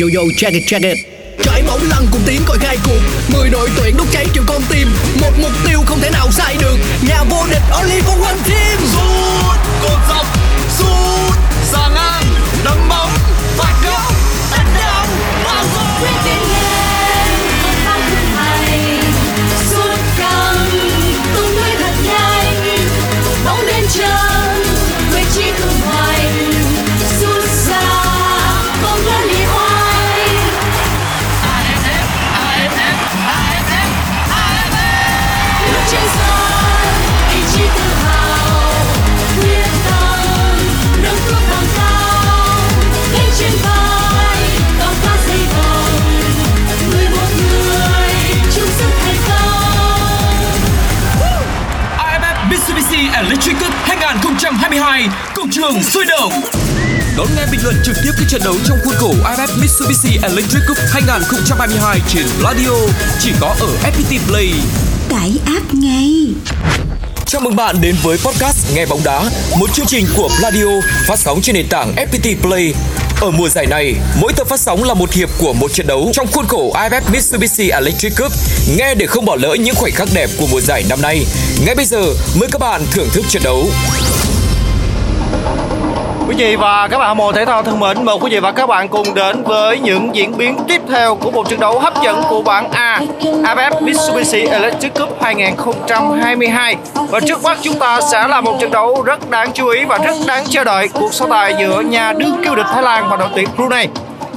Yo yo, check it check it. Trải mẫu lần cùng tiếng coi khai cuộc. Mười đội tuyển đốt cháy triệu con tim. Một mục tiêu không thể nào sai được. Nhà vô địch only for one team Sút cột dọc. Sút xa ngang. Đấm bóng. 2022 Công trường sôi động Đón nghe bình luận trực tiếp các trận đấu trong khuôn khổ AFF Mitsubishi Electric Cup 2022 trên Radio chỉ có ở FPT Play. tải app ngay Chào mừng bạn đến với podcast Nghe bóng đá, một chương trình của Pladio phát sóng trên nền tảng FPT Play. Ở mùa giải này, mỗi tập phát sóng là một hiệp của một trận đấu trong khuôn khổ AFF Mitsubishi Electric Cup. Nghe để không bỏ lỡ những khoảnh khắc đẹp của mùa giải năm nay. Ngay bây giờ, mời các bạn thưởng thức trận đấu. Quý vị và các bạn hâm mộ thể thao thân mến, mời quý vị và các bạn cùng đến với những diễn biến tiếp theo của một trận đấu hấp dẫn của bảng A AFF Mitsubishi Electric Cup 2022. Và trước mắt chúng ta sẽ là một trận đấu rất đáng chú ý và rất đáng chờ đợi cuộc so tài giữa nhà đương kiêu địch Thái Lan và đội tuyển Brunei.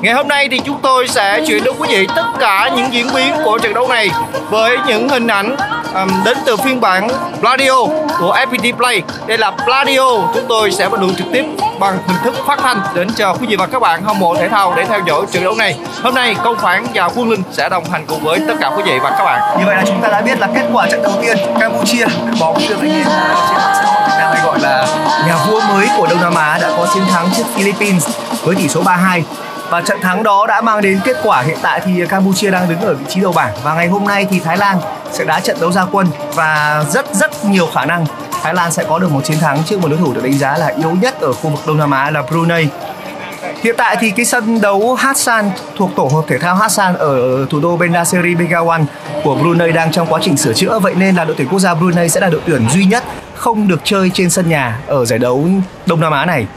Ngày hôm nay thì chúng tôi sẽ chuyển đến quý vị tất cả những diễn biến của trận đấu này với những hình ảnh um, đến từ phiên bản Pladio của FPT Play. Đây là Pladio, chúng tôi sẽ bắt đường trực tiếp bằng hình thức phát thanh đến cho quý vị và các bạn hâm mộ thể thao để theo dõi trận đấu này. Hôm nay Công Phản và Quân Linh sẽ đồng hành cùng với tất cả quý vị và các bạn. Như vậy là chúng ta đã biết là kết quả trận đầu tiên Campuchia bóng được anh em trên mạng xã hội Việt Nam hay gọi là nhà vua mới của Đông Nam Á đã có chiến thắng trước Philippines với tỷ số 3-2 và trận thắng đó đã mang đến kết quả hiện tại thì Campuchia đang đứng ở vị trí đầu bảng. Và ngày hôm nay thì Thái Lan sẽ đá trận đấu ra quân và rất rất nhiều khả năng Thái Lan sẽ có được một chiến thắng trước một đối thủ được đánh giá là yếu nhất ở khu vực Đông Nam Á là Brunei. Hiện tại thì cái sân đấu Hassan thuộc tổ hợp thể thao Hassan ở thủ đô Bandar Seri Begawan của Brunei đang trong quá trình sửa chữa. Vậy nên là đội tuyển quốc gia Brunei sẽ là đội tuyển duy nhất không được chơi trên sân nhà ở giải đấu Đông Nam Á này.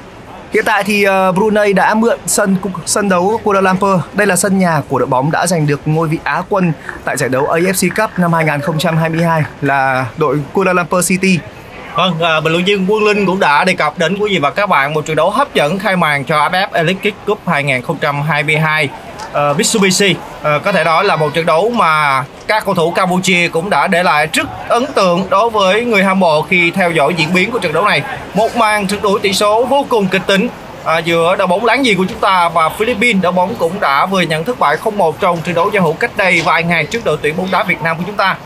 Hiện tại thì ờ, Brunei đã mượn sân sân đấu Kuala Lumpur. Đây là sân nhà của đội bóng đã giành được ngôi vị Á quân tại giải đấu AFC Cup năm 2022 là đội Kuala Lumpur City. Vâng, à, bình luận viên Quân Linh cũng đã đề cập đến quý vị và các bạn một trận đấu hấp dẫn khai màn cho AFF Electric Cup 2022 uh, ờ, Mitsubishi. Uh, có thể nói là một trận đấu mà các cầu thủ Campuchia cũng đã để lại rất ấn tượng đối với người hâm mộ khi theo dõi diễn biến của trận đấu này. Một màn trận đuổi tỷ số vô cùng kịch tính à, giữa đội bóng láng giềng của chúng ta và Philippines. Đội bóng cũng đã vừa nhận thất bại 0-1 trong trận đấu giao hữu cách đây vài ngày trước đội tuyển bóng đá Việt Nam của chúng ta.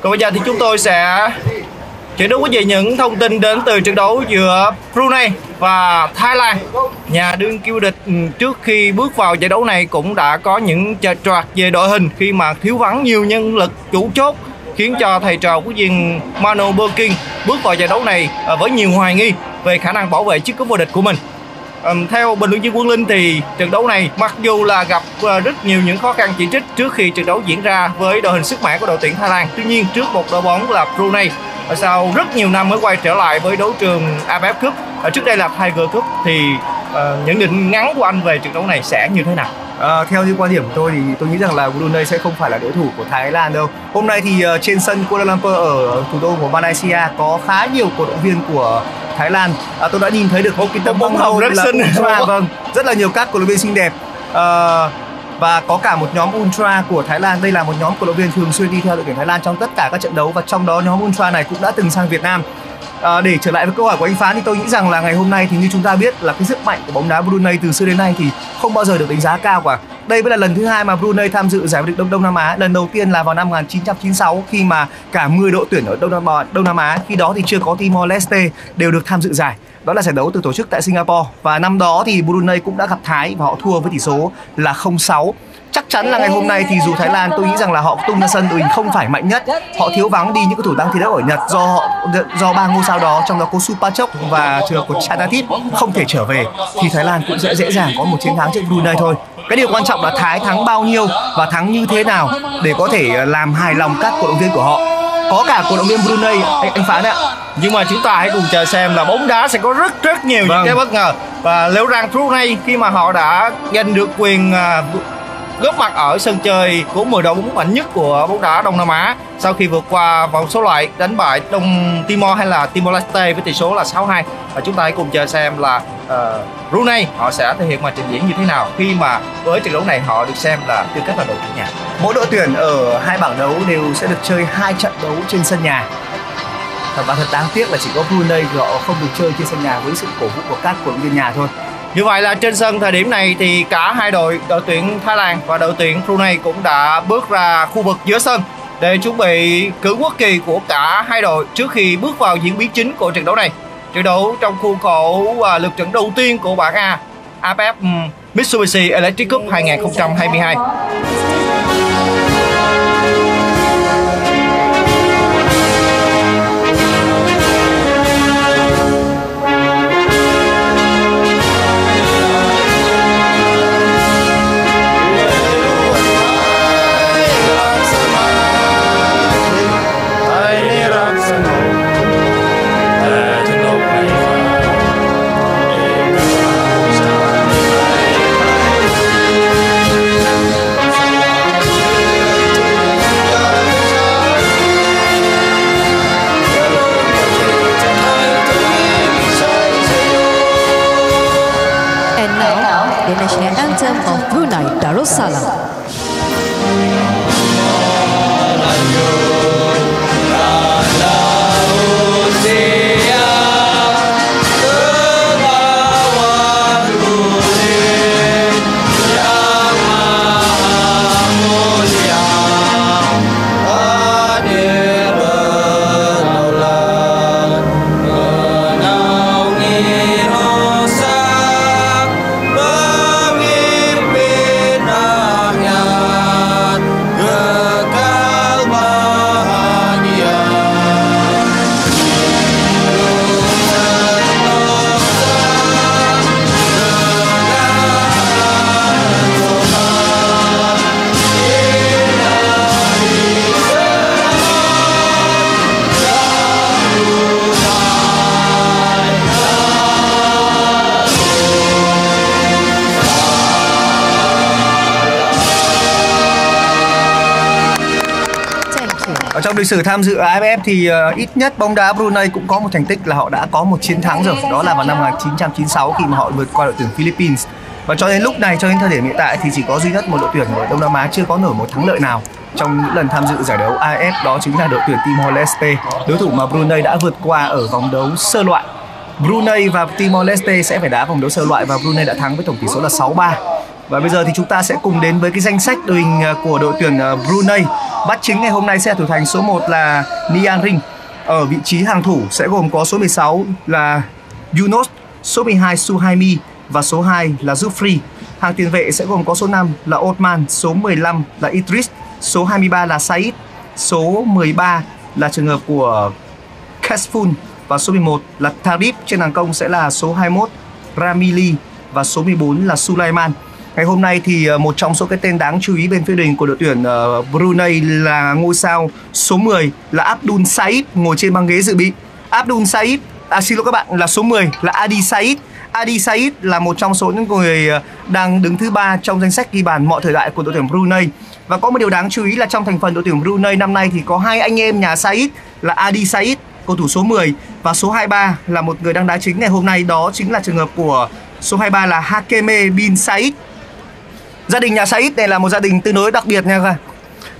Còn bây giờ thì chúng tôi sẽ Chuyển đến quý vị những thông tin đến từ trận đấu giữa Brunei và Thái Lan. Nhà đương kiêu địch ừ, trước khi bước vào giải đấu này cũng đã có những chệch trọt về đội hình khi mà thiếu vắng nhiều nhân lực chủ chốt khiến cho thầy trò của viên Mano Burking bước vào giải đấu này ờ, với nhiều hoài nghi về khả năng bảo vệ chiếc cúp vô địch của mình. Ừm, theo bình luận viên Quân Linh thì trận đấu này mặc dù là gặp ờ, rất nhiều những khó khăn chỉ trích trước khi trận đấu diễn ra với đội hình sức mạnh của đội tuyển Thái Lan. Tuy nhiên trước một đội bóng là Brunei và sau rất nhiều năm mới quay trở lại với đấu trường AFF Cup ở trước đây là Tiger Cup thì ờ, nhận định ngắn của anh về trận đấu này sẽ như thế nào? Ờ, theo như quan điểm của tôi thì tôi nghĩ rằng là Brunei sẽ không phải là đối thủ của Thái Lan đâu. Hôm nay thì ờ, trên sân Kuala Lumpur ở thủ đô của Malaysia có khá nhiều cổ động viên của Thái Lan. À, tôi đã nhìn thấy được một cái tấm băng hồng rất là xinh. Vâng, rất là nhiều các cổ động viên xinh đẹp. Ờ, và có cả một nhóm Ultra của Thái Lan. Đây là một nhóm cổ động viên thường xuyên đi theo đội tuyển Thái Lan trong tất cả các trận đấu và trong đó nhóm Ultra này cũng đã từng sang Việt Nam. À, để trở lại với câu hỏi của anh Phán thì tôi nghĩ rằng là ngày hôm nay thì như chúng ta biết là cái sức mạnh của bóng đá Brunei từ xưa đến nay thì không bao giờ được đánh giá cao cả. Đây mới là lần thứ hai mà Brunei tham dự giải vô địch Đông Đông Nam Á. Lần đầu tiên là vào năm 1996 khi mà cả 10 đội tuyển ở Đông Nam Á, Đông Nam Á khi đó thì chưa có Timor Leste đều được tham dự giải. Đó là giải đấu được tổ chức tại Singapore và năm đó thì Brunei cũng đã gặp Thái và họ thua với tỷ số là 0-6 chắc chắn là ngày hôm nay thì dù Thái Lan tôi nghĩ rằng là họ tung ra sân đội hình không phải mạnh nhất. Họ thiếu vắng đi những cầu thủ đang thi đấu ở Nhật do họ do ba ngôi sao đó trong đó có Supachok và trường hợp của Chanathip không thể trở về thì Thái Lan cũng sẽ dễ dàng có một chiến thắng trước Brunei thôi. Cái điều quan trọng là Thái thắng bao nhiêu và thắng như thế nào để có thể ờ, làm hài lòng các cổ động viên của họ. Có cả cổ động viên Brunei anh, anh phán ạ. Nhưng mà chúng ta hãy cùng chờ xem là bóng đá sẽ có rất rất nhiều Vâng. những cái bất ngờ. Và liệu rằng Brunei khi mà họ đã giành được quyền à, góp mặt ở sân chơi của 10 đội bóng mạnh nhất của bóng đá Đông Nam Á sau khi vượt qua vòng số loại đánh bại Đông Timor hay là Timor Leste với tỷ số là 6-2 và chúng ta hãy cùng chờ xem là uh, Brunei họ sẽ thể hiện màn trình diễn như thế nào khi mà với trận đấu này họ được xem là tư cách là đội chủ nhà. Mỗi đội tuyển ở hai bảng đấu đều sẽ được chơi hai trận đấu trên sân nhà. Thật và thật đáng tiếc là chỉ có Brunei họ không được chơi trên sân nhà với sự cổ vũ của các cổ động viên nhà thôi. Như vậy là trên sân thời điểm này thì cả hai đội, đội tuyển Thái Lan và đội tuyển Brunei cũng đã bước ra khu vực giữa sân để chuẩn bị cử quốc kỳ của cả hai đội trước khi bước vào diễn biến chính của trận đấu này. Trận đấu trong khuôn khổ à, lượt trận đầu tiên của bảng A AFF Mitsubishi Electric Cup 2022. Ở trong lịch sử tham dự AFF thì uh, ít nhất bóng đá Brunei cũng có một thành tích là họ đã có một chiến thắng rồi. Đó là vào năm 1996 khi mà họ vượt qua đội tuyển Philippines. Và cho đến lúc này, cho đến thời điểm hiện tại thì chỉ có duy nhất một đội tuyển ở Đông Nam Á chưa có nổi một thắng lợi nào trong những lần tham dự giải đấu AFF đó chính là đội tuyển Timor Leste, đối thủ mà Brunei đã vượt qua ở vòng đấu sơ loại. Brunei và Timor Leste sẽ phải đá vòng đấu sơ loại và Brunei đã thắng với tổng tỷ số là 6-3. Và bây giờ thì chúng ta sẽ cùng đến với cái danh sách đội hình à, của đội tuyển à, Brunei. Bắt chính ngày hôm nay sẽ thủ thành số 1 là Nian Ring. Ở vị trí hàng thủ sẽ gồm có số 16 là Yunus, số 12 Suhaimi và số 2 là Zufri. Hàng tiền vệ sẽ gồm có số 5 là Otman, số 15 là Idris, số 23 là Said, số 13 là trường hợp của Kasfun và số 11 là Tarif trên hàng công sẽ là số 21 Ramili và số 14 là Sulaiman. Ngày hôm nay thì ờ, một trong số cái tên đáng chú ý bên phía đình của đội tuyển ờ, Brunei là ngôi sao số 10 là Abdul Said ngồi trên băng ghế dự bị. Abdul Said, à xin lỗi các bạn là số 10 là Adi Said. Adi Said là một trong số những người ờ, đang đứng thứ ba trong danh sách ghi bàn mọi thời đại của đội tuyển Brunei. Và có một điều đáng chú ý là trong thành phần đội tuyển Brunei năm nay thì có hai anh em nhà Said là Adi Said cầu thủ số 10 và số 23 là một người đang đá chính ngày hôm nay đó chính là trường hợp của số 23 là Hakeme bin Said. Gia đình nhà Said này là một gia đình tương đối đặc biệt nha các bạn.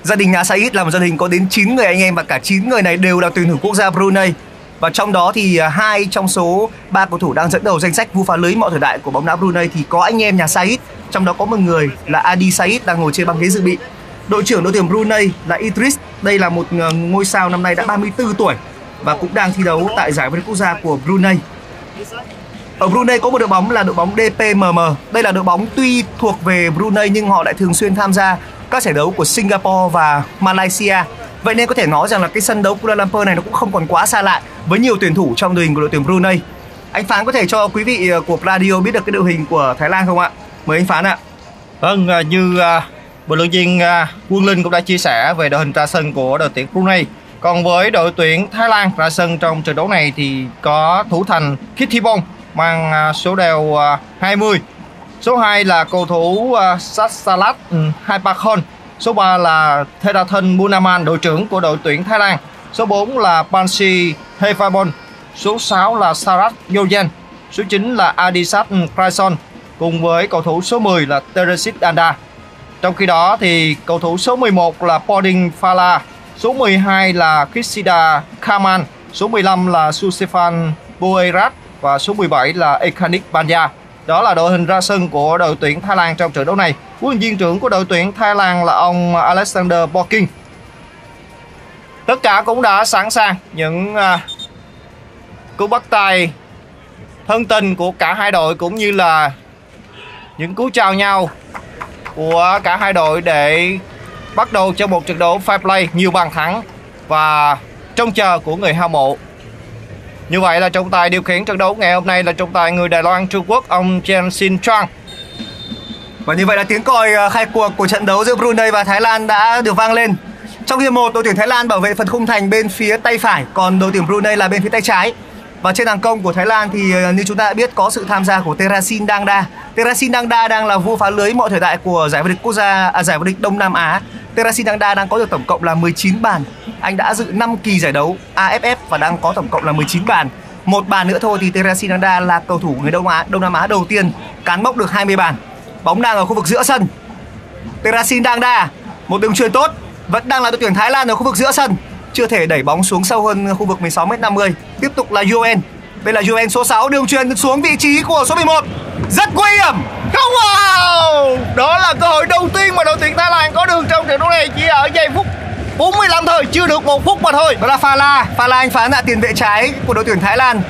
Gia đình nhà Said là một gia đình có đến 9 người anh em và cả 9 người này đều là tuyển thủ quốc gia Brunei. Và trong đó thì à, hai trong số ba cầu thủ đang dẫn đầu danh sách vu phá lưới mọi thời đại của bóng đá Brunei thì có anh em nhà Said, trong đó có một người là Adi Said đang ngồi trên băng ghế dự bị. Đội trưởng đội tuyển Brunei là Idris, đây là một à, ngôi sao năm nay đã 34 tuổi và cũng đang thi đấu tại giải vô địch quốc gia của Brunei. Ở Brunei có một đội bóng là đội bóng DPMM. Đây là đội bóng tuy thuộc về Brunei nhưng họ lại thường xuyên tham gia các giải đấu của Singapore và Malaysia. Vậy nên có thể nói rằng là cái sân đấu Kuala Lumpur này nó cũng không còn quá xa lạ với nhiều tuyển thủ trong đội hình của đội tuyển Brunei. Anh Phán có thể cho quý vị ờ, của Radio biết được cái đội hình của Thái Lan không ạ? Mời anh Phán ạ. Vâng, à, như à, bình viên à, Quân Linh cũng đã chia sẻ về đội hình ra sân của đội tuyển Brunei. Còn với đội tuyển Thái Lan ra sân trong trận đấu này thì có thủ thành Kittibong mang à, số đeo à, 20. Số 2 là cầu thủ à, Sasalat um, Haipakon. Số 3 là Therathan Bunaman, đội trưởng của đội tuyển Thái Lan. Số 4 là Pansi Hefabon. Số 6 là Sarat Yojen. Số 9 là Adisat Krason cùng với cầu thủ số 10 là Teresit Danda. Trong khi đó thì cầu thủ số 11 là Poding Fala, số 12 là Kishida Kaman, số 15 là Susefan Boerat và số 17 là Ekanik Banja Đó là đội hình ra sân của đội tuyển Thái Lan trong trận đấu này. Huấn luyện viên trưởng của đội tuyển Thái Lan là ông Alexander Boking. Tất cả cũng đã sẵn sàng những à, cú bắt tay thân tình của cả hai đội cũng như là những cú chào nhau của cả hai đội để bắt đầu cho một trận đấu fair play nhiều bàn thắng và trông chờ của người hâm mộ. Như vậy là trọng tài điều khiển trận đấu ngày hôm nay là trọng tài người Đài Loan Trung Quốc ông Chen Xin Chang. Và như vậy là tiếng còi ờ, khai cuộc của trận đấu giữa Brunei và Thái Lan đã được vang lên. Trong hiệp 1, đội tuyển Thái Lan bảo vệ phần khung thành bên phía tay phải, còn đội tuyển Brunei là bên phía tay trái. Và trên hàng công của Thái Lan thì ờ, như chúng ta đã biết có sự tham gia của Terasin Dangda. Terasin Dangda đang là vua phá lưới mọi thời đại của giải vô địch quốc gia à, giải vô địch Đông Nam Á. Terasin Dangda đang có được tổng cộng là 19 bàn. Anh đã dự 5 kỳ giải đấu AFF và đang có tổng cộng là 19 bàn. Một bàn nữa thôi thì Terasin Dangda là cầu thủ người Đông Á Đông Nam Á đầu tiên cán mốc được 20 bàn. Bóng đang ở khu vực giữa sân. Terasin Dangda, một đường truyền tốt, vẫn đang là đội tuyển Thái Lan ở khu vực giữa sân chưa thể đẩy bóng xuống sâu hơn khu vực 16m50. Tiếp tục là Yoen. Đây là Yoen số 6 đường truyền xuống vị trí của số 11. Rất nguy hiểm. Không vào! Đó là cơ hội đầu tiên mà đội tuyển Thái Lan có được trong trận đấu này chỉ ở giây phút 45 thôi, chưa được một phút mà thôi. Đó là Phala. Phala anh phán là tiền vệ trái của đội tuyển Thái Lan.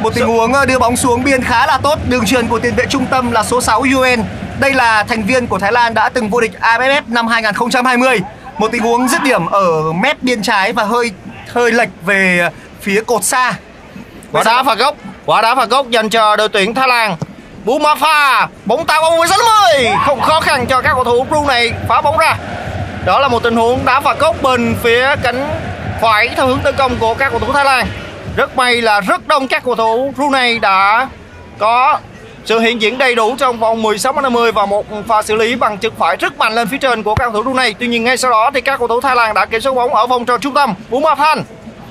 Một tình huống ờ, đưa bóng xuống biên khá là tốt. Đường truyền của tiền vệ trung tâm là số 6 Yoen. Đây là thành viên của Thái Lan đã từng vô địch AFF năm 2020 một tình huống dứt điểm ở mép biên trái và hơi hơi lệch về phía cột xa quả đá phạt góc. Quả đá phạt góc dành cho đội tuyển Thái Lan. Bumafa bóng tạo bóng 16 không khó khăn cho các cầu thủ Brunei phá bóng ra. Đó là một tình huống đá phạt góc bên phía cánh phải theo hướng tấn công của các cầu thủ Thái Lan. Rất may là rất đông các cầu thủ Brunei đã có sự hiện diện đầy đủ trong vòng 16 50 và một pha xử lý bằng chân phải rất mạnh lên phía trên của các cầu thủ Brunei. Tuy nhiên ngay sau đó thì các cầu thủ Thái Lan đã kiểm soát bóng ở vòng tròn trung tâm. Bumathan.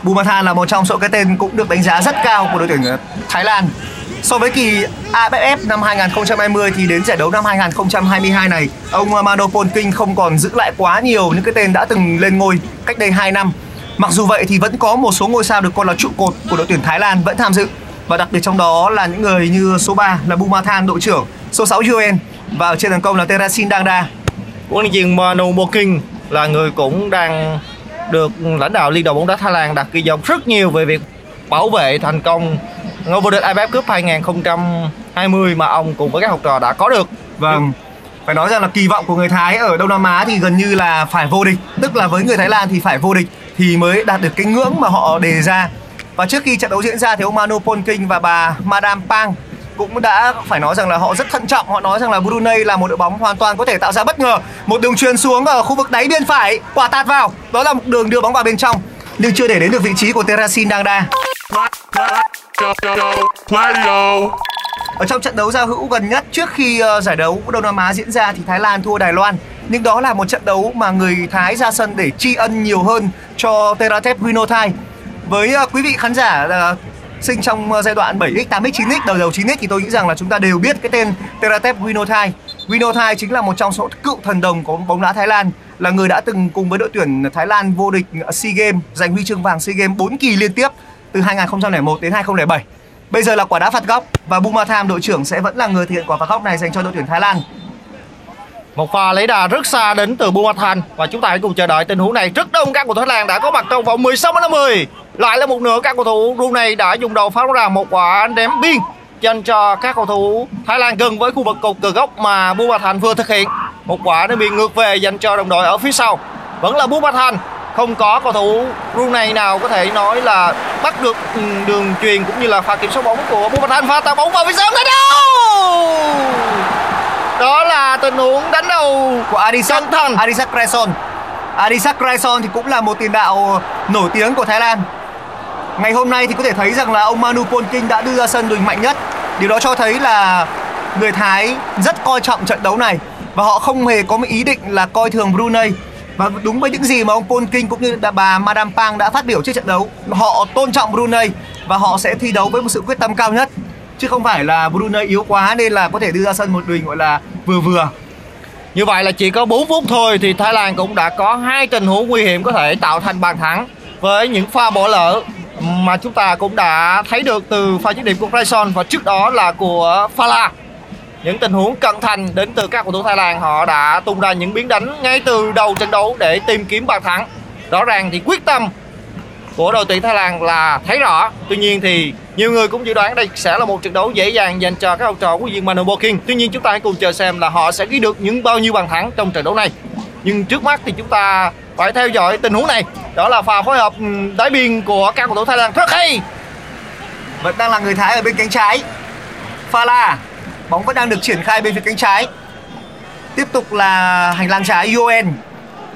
Bumathan là một trong số cái tên cũng được đánh giá rất cao của đội tuyển Thái Lan. So với kỳ AFF năm 2020 thì đến giải đấu năm 2022 này, ông Mano Polking không còn giữ lại quá nhiều những cái tên đã từng lên ngôi cách đây 2 năm. Mặc dù vậy thì vẫn có một số ngôi sao được coi là trụ cột của đội tuyển Thái Lan vẫn tham dự và đặc biệt trong đó là những người như số 3 là Bumathan đội trưởng, số 6 Yuen và ở trên hàng công là Terasin Dangda. Huấn luyện viên Mano Boking là người cũng đang được lãnh đạo liên đoàn bóng đá Thái Lan đặt kỳ vọng rất nhiều về việc bảo vệ thành công ngôi vô địch AFF Cup 2020 mà ông cùng với các học trò đã có được. Vâng. Phải nói rằng là kỳ vọng của người Thái ở Đông Nam Á thì gần như là phải vô địch, tức là với người Thái Lan thì phải vô địch thì mới đạt được cái ngưỡng mà họ đề ra và trước khi trận đấu diễn ra thì ông Manu Polking và bà Madame Pang cũng đã phải nói rằng là họ rất thận trọng. Họ nói rằng là Brunei là một đội bóng hoàn toàn có thể tạo ra bất ngờ. Một đường truyền xuống ở khu vực đáy biên phải, quả tạt vào. Đó là một đường đưa bóng vào bên trong. Nhưng chưa để đến được vị trí của Terasin Dangda ở trong trận đấu giao hữu gần nhất trước khi ờ, giải đấu Đông Nam Á diễn ra thì Thái Lan thua Đài Loan. Nhưng đó là một trận đấu mà người Thái ra sân để tri ân nhiều hơn cho Teratep Winothai với ờ, quý vị khán giả sinh trong ờ, giai đoạn 7x, 8x, 9x, đầu đầu 9x thì tôi nghĩ rằng là chúng ta đều biết cái tên Teratep Winothai. Winothai chính là một trong số cựu thần đồng của bóng đá Thái Lan, là người đã từng cùng với đội tuyển Thái Lan vô địch ờ, SEA Games, giành huy chương vàng SEA Games 4 kỳ liên tiếp từ 2001 đến 2007. Bây giờ là quả đá phạt góc và Bumatham đội trưởng sẽ vẫn là người thực hiện quả phạt góc này dành cho đội tuyển Thái Lan. Một pha lấy đà rất xa đến từ Bumathan và chúng ta hãy cùng chờ đợi tình huống này. Rất đông các cầu thủ Thái Lan đã có mặt trong vòng 16 50. Lại là một nửa các cầu thủ Brunei đã dùng đầu phá ra một quả đếm biên dành cho các cầu thủ Thái Lan gần với khu vực cột cờ góc mà Bumathan vừa thực hiện. Một quả đếm biên ngược về dành cho đồng đội ở phía sau. Vẫn là Bumathan không có cầu thủ Brunei nào có thể nói là bắt được ừ, đường truyền cũng như là pha kiểm soát bóng của Bumathan pha tạo bóng vào phía sau tới đâu đó là tình huống đánh đầu của Adisak Cẩn thận. Adisak Krason Adisak Krason thì cũng là một tiền đạo nổi tiếng của Thái Lan. Ngày hôm nay thì có thể thấy rằng là ông Manu Polking đã đưa ra sân đội mạnh nhất. Điều đó cho thấy là người Thái rất coi trọng trận đấu này và họ không hề có một ý định là coi thường Brunei. Và đúng với những gì mà ông Polking cũng như bà Madame Pang đã phát biểu trước trận đấu họ tôn trọng Brunei và họ sẽ thi đấu với một sự quyết tâm cao nhất chứ không phải là Brunei yếu quá nên là có thể đưa ra sân một đội hình gọi là vừa vừa Như vậy là chỉ có 4 phút thôi thì Thái Lan cũng đã có hai tình huống nguy hiểm có thể tạo thành bàn thắng với những pha bỏ lỡ mà chúng ta cũng đã thấy được từ pha dứt điểm của Grayson và trước đó là của Fala. Những tình huống cận thành đến từ các cầu thủ Thái Lan, họ đã tung ra những biến đánh ngay từ đầu trận đấu để tìm kiếm bàn thắng. Rõ ràng thì quyết tâm của đội tuyển Thái Lan là thấy rõ. Tuy nhiên thì nhiều người cũng dự đoán đây sẽ là một trận đấu dễ dàng dành cho các học trò của viên Manu Boking. Tuy nhiên, chúng ta hãy cùng chờ xem là họ sẽ ghi được những bao nhiêu bàn thắng trong trận đấu này. Nhưng trước mắt thì chúng ta phải theo dõi tình huống này. Đó là pha phối hợp đá đáy biên của các cầu thủ Thái Lan rất hay. vẫn đang là người Thái ở bên cánh trái Fala bóng vẫn đang được triển khai bên phía cánh trái tiếp tục là hành lang trái Yoen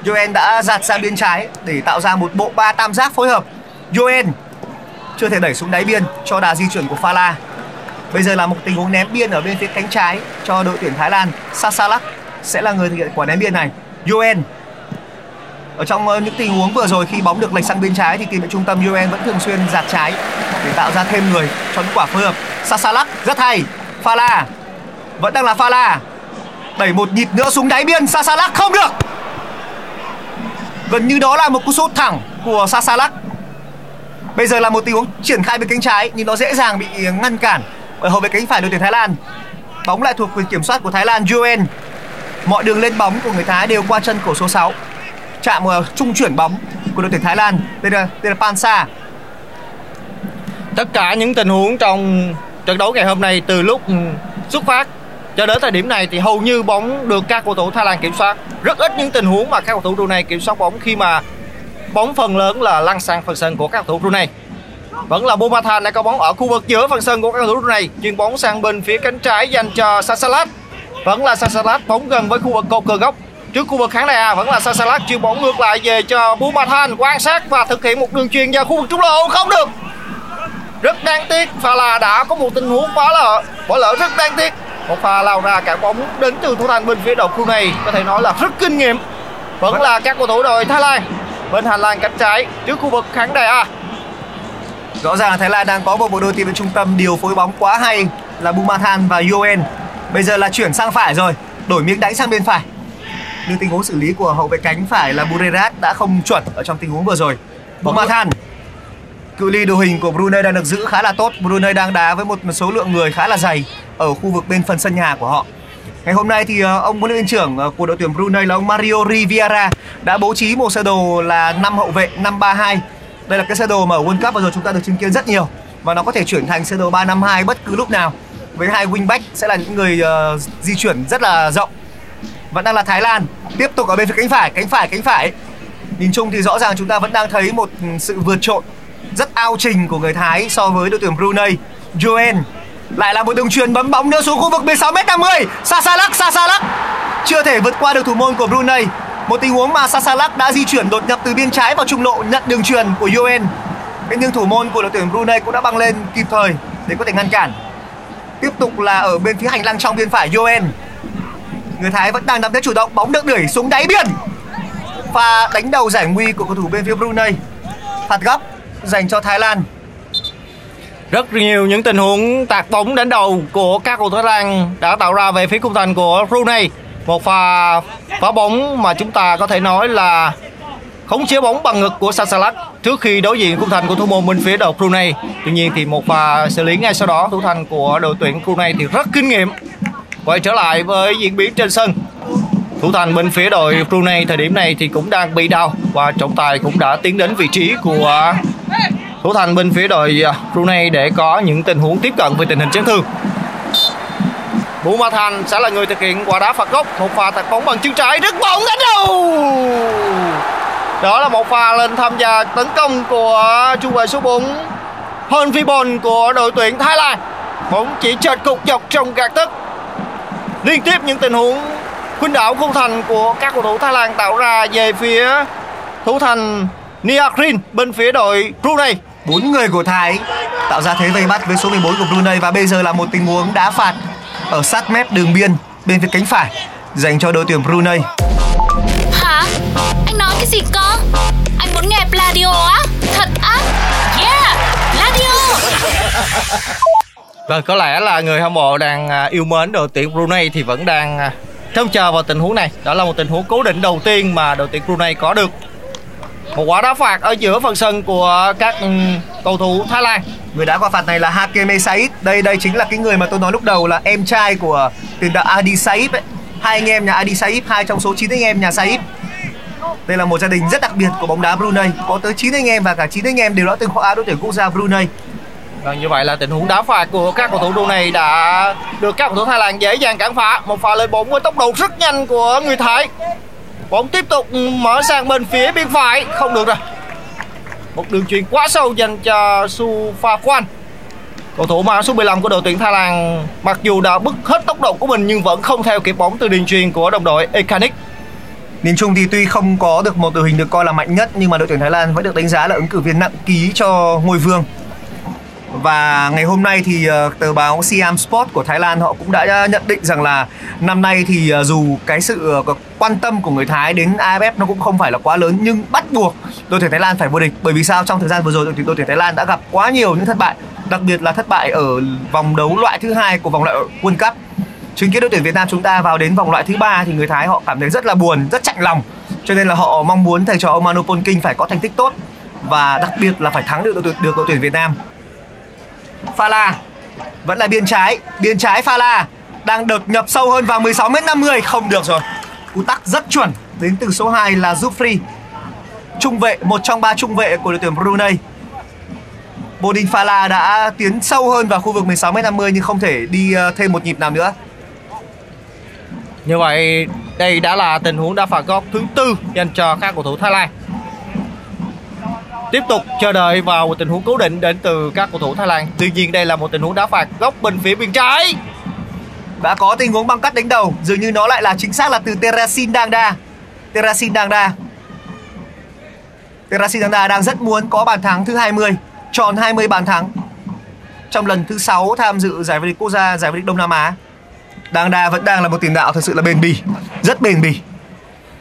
Yoen đã giạt sang bên trái để tạo ra một bộ ba tam giác phối hợp Yoen chưa thể đẩy xuống đáy biên cho đà di chuyển của Fala bây giờ là một tình huống ném biên ở bên phía cánh trái cho đội tuyển Thái Lan Sasalak sẽ là người thực hiện quả ném biên này Yoen ở trong ờ, những tình huống vừa rồi khi bóng được lệch sang bên trái thì tiền vệ trung tâm Yoen vẫn thường xuyên giạt trái để tạo ra thêm người cho những quả phối hợp. Sasalak rất hay. Fala vẫn đang là Fala. Đẩy một nhịp nữa xuống đáy biên Sasalak không được. Gần như đó là một cú sút thẳng của Sasalak. Bây giờ là một tình huống triển khai bên cánh trái, nhưng nó dễ dàng bị ngăn cản ở hậu vệ cánh phải đội tuyển Thái Lan. Bóng lại thuộc quyền kiểm soát của Thái Lan Yoen. Mọi đường lên bóng của người Thái đều qua chân cổ số 6 chạm vào trung chuyển bóng của đội tuyển Thái Lan đây là đây là Pansa Tất cả những tình huống trong trận đấu ngày hôm nay từ lúc xuất phát cho đến thời điểm này thì hầu như bóng được các cầu thủ Thái Lan kiểm soát. Rất ít những tình huống mà các cầu thủ Brunei kiểm soát bóng khi mà bóng phần lớn là lăn sang phần sân của các thủ Brunei. Vẫn là Bomathan đã có bóng ở khu vực giữa phần sân của các thủ Brunei, chuyền bóng sang bên phía cánh trái dành cho Sasalat. Vẫn là Sasalat bóng gần với khu vực cột cờ góc. Trước khu vực khán đài A vẫn là Sasalat chuyền bóng ngược lại về cho Bomathan quan sát và thực hiện một đường chuyền vào khu vực trung lộ. Không được. Rất đáng tiếc pha là đã có một tình huống quá lỡ. Bỏ lỡ rất đáng tiếc. Một pha lao ra cản bóng đến từ thủ thành bên phía đầu khu này có thể nói là rất kinh nghiệm. Vẫn là các cầu thủ đội Thái Lan bên hành lang cánh trái trước khu vực khán đài A. Rõ ràng là Thái Lan đang có một bộ đôi tiền vệ trung tâm điều phối bóng quá hay là Bumathan và Yoen bây giờ là chuyển sang phải rồi đổi miếng đánh sang bên phải. Nhưng tình huống xử lý của hậu vệ cánh phải là Burerat đã không chuẩn ở trong tình huống vừa rồi. Bumathan cự ly đội hình của Brunei đang được giữ khá là tốt. Brunei đang đá với một số lượng người khá là dày ở khu vực bên phần sân nhà của họ Ngày hôm nay thì ờ, ông huấn luyện viên trưởng ờ, của đội tuyển Brunei là ông Mario Riviera đã bố trí một sơ đồ là 5 hậu vệ 532. Đây là cái sơ đồ mà ở World Cup vừa rồi chúng ta được chứng kiến rất nhiều và nó có thể chuyển thành sơ đồ 352 bất cứ lúc nào. Với hai wingback sẽ là những người uh, di chuyển rất là rộng. Vẫn đang là Thái Lan, tiếp tục ở bên phía cánh phải, cánh phải, cánh phải. Nhìn chung thì rõ ràng chúng ta vẫn đang thấy một ừ, sự vượt trội rất ao trình của người Thái so với đội tuyển Brunei. Joen lại là một đường truyền bấm bóng nữa xuống khu vực 16m50 Sasalak Sasalak chưa thể vượt qua được thủ môn của Brunei. Một tình huống mà Sasalak đã di chuyển đột nhập từ biên trái vào trung lộ nhận đường truyền của Yoen thế nhưng thủ môn của đội tuyển Brunei cũng đã băng lên kịp thời để có thể ngăn cản. Tiếp tục là ở bên phía hành lang trong biên phải Yoen người Thái vẫn đang nắm thế chủ động, bóng được đẩy xuống đáy biên pha đánh đầu giải nguy của cầu thủ bên phía Brunei. Phạt góc dành cho Thái Lan rất nhiều những tình huống tạt bóng đến đầu của các cầu thủ Thái Lan đã tạo ra về phía khung thành của Brunei một pha phá bóng mà chúng ta có thể nói là khống chế bóng bằng ngực của Sasalak trước khi đối diện khung thành của thủ môn bên phía đầu Brunei. Tuy nhiên thì một pha xử lý ngay sau đó, thủ thành của đội tuyển Brunei thì rất kinh nghiệm. Quay trở lại với diễn biến trên sân. Thủ thành bên phía đội Brunei thời điểm này thì cũng đang bị đau và trọng tài cũng đã tiến đến vị trí của thủ thành bên phía đội à, Brunei để có những tình huống tiếp cận về tình hình chấn thương. Bù Ma Thành sẽ là người thực hiện quả đá phạt góc, một pha tạt bóng bằng chân trái rất bóng đánh đầu. Đó là một pha lên tham gia tấn công của trung vệ số 4 Hon Vibon của đội tuyển Thái Lan. Bóng chỉ chợt cục dọc trong gạt tức. liên tiếp những tình huống khuynh đảo khung thành của các cầu thủ Thái Lan tạo ra về phía thủ thành Niakrin bên phía đội Brunei bốn người của Thái tạo ra thế vây bắt với số 14 của Brunei và bây giờ là một tình huống đá phạt ở sát mép đường biên bên phía cánh phải dành cho đội tuyển Brunei. Hả? Anh nói cái gì cơ? Anh muốn nghe Pladio á? Thật á? Yeah! Pladio! Vâng, có lẽ là người hâm mộ đang à, yêu mến đội tuyển Brunei thì vẫn đang à, trông chờ vào tình huống này. Đó là một tình huống cố định đầu tiên mà đội tuyển Brunei có được. Một quả đá phạt ở giữa phần sân của các ừ, cầu thủ Thái Lan. Người đá quả phạt này là Hakeme Said. Đây đây chính là cái người mà tôi nói lúc đầu là em trai của tiền đạo Adi Saib ấy. Hai anh em nhà Adi Saib, hai trong số 9 anh em nhà Saib. Đây là một gia đình rất đặc biệt của bóng đá Brunei. Có tới 9 anh em và cả 9 anh em đều đã từng khoác áo đội tuyển quốc gia Brunei. Vâng, như vậy là tình huống đá phạt của các cầu thủ Brunei đã được các cầu thủ Thái Lan dễ dàng cản phá. Một pha lên bóng với tốc độ rất nhanh của người Thái. Bóng tiếp tục mở sang bên phía bên phải, không được rồi. Một đường chuyền quá sâu dành cho Su Pha Quan. Cầu thủ mang số 15 của đội tuyển Thái Lan mặc dù đã bứt hết tốc độ của mình nhưng vẫn không theo kịp bóng từ đường truyền của đồng đội Ekanik. Nhìn chung thì tuy không có được một đội hình được coi là mạnh nhất nhưng mà đội tuyển Thái Lan vẫn được đánh giá là ứng cử viên nặng ký cho ngôi vương. Và ngày hôm nay thì ờ, tờ báo Siam Sport của Thái Lan họ cũng đã nhận định rằng là năm nay thì ờ, dù cái sự ờ, quan tâm của người Thái đến AFF nó cũng không phải là quá lớn, nhưng bắt buộc đội tuyển Thái Lan phải vô địch. Bởi vì sao? Trong thời gian vừa rồi, đội tuyển đội tuyển Thái Lan đã gặp quá nhiều những thất bại, đặc biệt là thất bại ở vòng đấu loại thứ hai của vòng loại World Cup. Chứng kiến đội tuyển Việt Nam chúng ta vào đến vòng loại thứ ba thì người Thái họ cảm thấy rất là buồn, rất chạnh lòng. Cho nên là họ mong muốn thầy trò ông Manu Polking phải có thành tích tốt và đặc biệt là phải thắng được đội tuyển, được đội tuyển Việt Nam. Phala vẫn là biên trái. Biên trái Phala đang đột nhập sâu hơn vào 16 m 50 không được rồi cú tắc rất chuẩn đến từ số 2 là Jufri trung vệ, một trong ba trung vệ của đội tuyển Brunei Bodin Phala đã tiến sâu hơn vào khu vực 16 m 50 nhưng không thể đi ờ, thêm một nhịp nào nữa Như vậy, đây đã là tình huống đá phạt góc thứ tư dành cho các cầu thủ Thái Lan. Tiếp tục chờ đợi vào một tình huống cố định đến từ các cầu thủ Thái Lan. Tuy nhiên, đây là một tình huống đá phạt góc bên phía bên trái đã có tình huống băng cắt đánh đầu, dường như nó lại là chính xác là từ Terasin Dangda Terasin Dangda Terasin Dangda đang rất muốn có bàn thắng thứ 20 tròn 20 bàn thắng. Trong lần thứ 6 tham dự giải vô địch quốc gia, giải vô địch Đông Nam Á Dangda vẫn đang là một tiền đạo thật sự là bền bỉ, rất bền bỉ.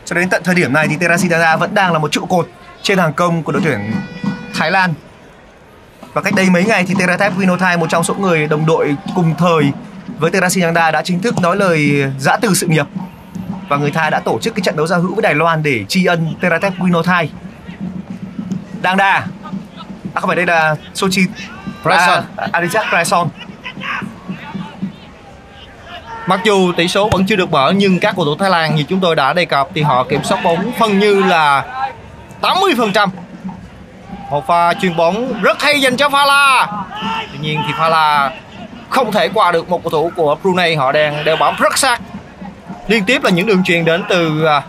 Cho đến tận thời điểm này thì Terasin Dangda vẫn đang là một trụ cột trên hàng công của đội tuyển Thái Lan. Và cách đây mấy ngày thì Teratep Winothai một trong số người đồng đội cùng thời với Terasin Dangda đã chính thức nói lời giã từ sự nghiệp và người Thái đã tổ chức cái trận đấu giao hữu với Đài Loan để tri ân Teratep Winothai. Dangda À không phải đây là Sochi Bryson. à, Adijak Bryson Mặc dù tỷ số vẫn chưa được mở nhưng các cầu thủ Thái Lan như chúng tôi đã đề cập thì họ kiểm soát bóng phân như là 80%. Một pha chuyền bóng rất hay dành cho Phala. Tuy nhiên thì Phala không thể qua được một cầu thủ của Brunei. Họ đang đeo bám rất sát. Liên tiếp là những đường truyền đến từ à,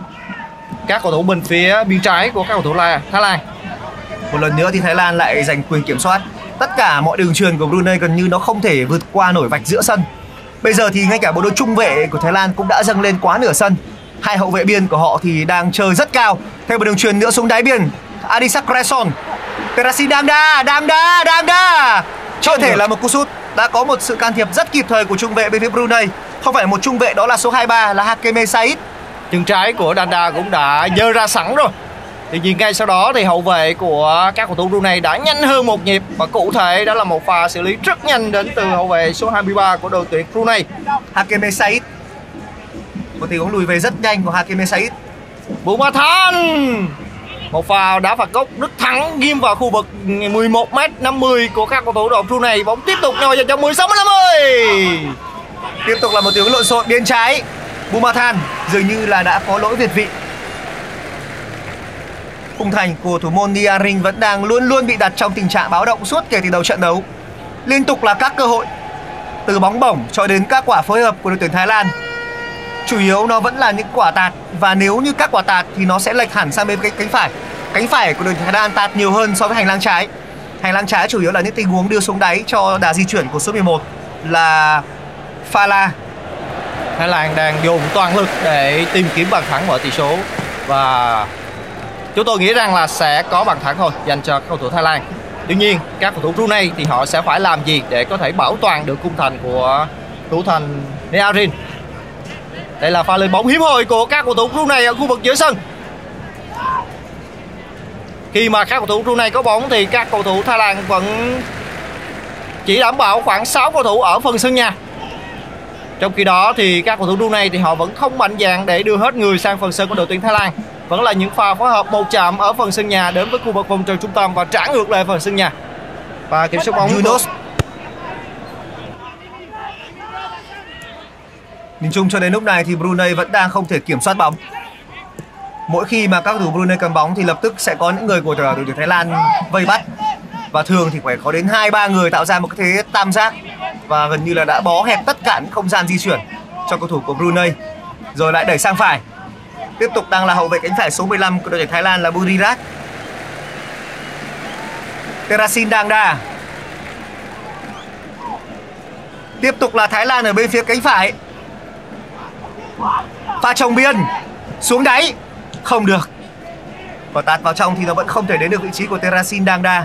các cầu thủ bên phía biên trái của các cầu thủ La Thái Lan. một lần nữa thì Thái Lan lại giành quyền kiểm soát. Tất cả mọi đường truyền của Brunei gần như nó không thể vượt qua nổi vạch giữa sân. Bây giờ thì ngay cả bộ đôi trung vệ của Thái Lan cũng đã dâng lên quá nửa sân. Hai hậu vệ biên của họ thì đang chơi rất cao. Thêm một đường truyền nữa xuống đáy biên. Adisak Cresson Terasi Damda. Damda Damda chưa thể là một cú sút đã có một sự can thiệp rất kịp thời của trung vệ bên phía Brunei. Không phải một trung vệ đó là số 23 là Hakeme Said. Chân trái của Danda cũng đã dơ ra sẵn rồi. Tuy nhiên ngay sau đó thì hậu vệ của các cầu thủ Brunei đã nhanh hơn một nhịp. Và cụ thể đó là một pha xử lý rất nhanh đến từ hậu vệ số 23 của đội tuyển Brunei. Hakeme Said. Một tình huống lùi về rất nhanh của Hakeme Said. Bumathan một pha đá phạt góc rất thẳng ghim vào khu vực 11m50 của các cầu thủ đội Brunei bóng tiếp tục nhồi vào trong 16 m 50 tiếp tục là một tiếng lộn xộn bên trái. Bumathan dường như là đã có lỗi việt vị. Khung thành của thủ môn Niaring vẫn đang luôn luôn bị đặt trong tình trạng báo động suốt kể từ đầu trận đấu. Liên tục là các cơ hội. Từ bóng bổng cho đến các quả phối hợp của đội tuyển Thái Lan chủ yếu nó vẫn là những quả tạt và nếu như các quả tạt thì nó sẽ lệch hẳn sang bên cánh, cánh phải cánh phải của đội Thái Lan tạt nhiều hơn so với hành lang trái hành lang trái chủ yếu là những tình huống đưa xuống đáy cho đà di chuyển của số 11 là Fala Thái Lan đang dùng toàn lực để tìm kiếm bàn thắng mở tỷ số và chúng tôi nghĩ rằng là sẽ có bàn thắng thôi dành cho cầu thủ Thái Lan. Tuy nhiên các cầu thủ Brunei thì họ sẽ phải làm gì để có thể bảo toàn được khung thành của thủ thành Nearin. Đây là pha lên bóng hiếm hoi của các cầu thủ Brunei ở khu vực giữa sân. Khi mà các cầu thủ Brunei có bóng thì các cầu thủ Thái Lan vẫn chỉ đảm bảo khoảng 6 cầu thủ ở phần sân nhà. Trong khi đó thì các cầu thủ Brunei thì họ vẫn không mạnh dạn để đưa hết người sang phần sân của đội tuyển Thái Lan. Vẫn là những pha phối hợp một chạm ở phần sân nhà đến với khu vực vòng tròn trung tâm và trả ngược lại phần sân nhà. Và kiểm soát bóng của- Nhìn chung cho đến lúc này thì Brunei vẫn đang không thể kiểm soát bóng. Mỗi khi mà các cầu thủ Brunei cầm bóng thì lập tức sẽ có những người của đội tuyển Thái Lan vây bắt. Và thường thì phải có đến 2-3 người tạo ra một cái thế tam giác. Và gần như là đã bó hẹp tất cả những không gian di chuyển cho cầu thủ của Brunei. Rồi lại đẩy sang phải. Tiếp tục đang là hậu vệ cánh phải số 15 của đội tuyển Thái Lan là Burirat Terasin Dangda Tiếp tục là Thái Lan ở bên phía cánh phải. Pha trồng biên Xuống đáy. Không được. Và tạt vào trong thì nó vẫn không thể đến được vị trí của Terasin Dangda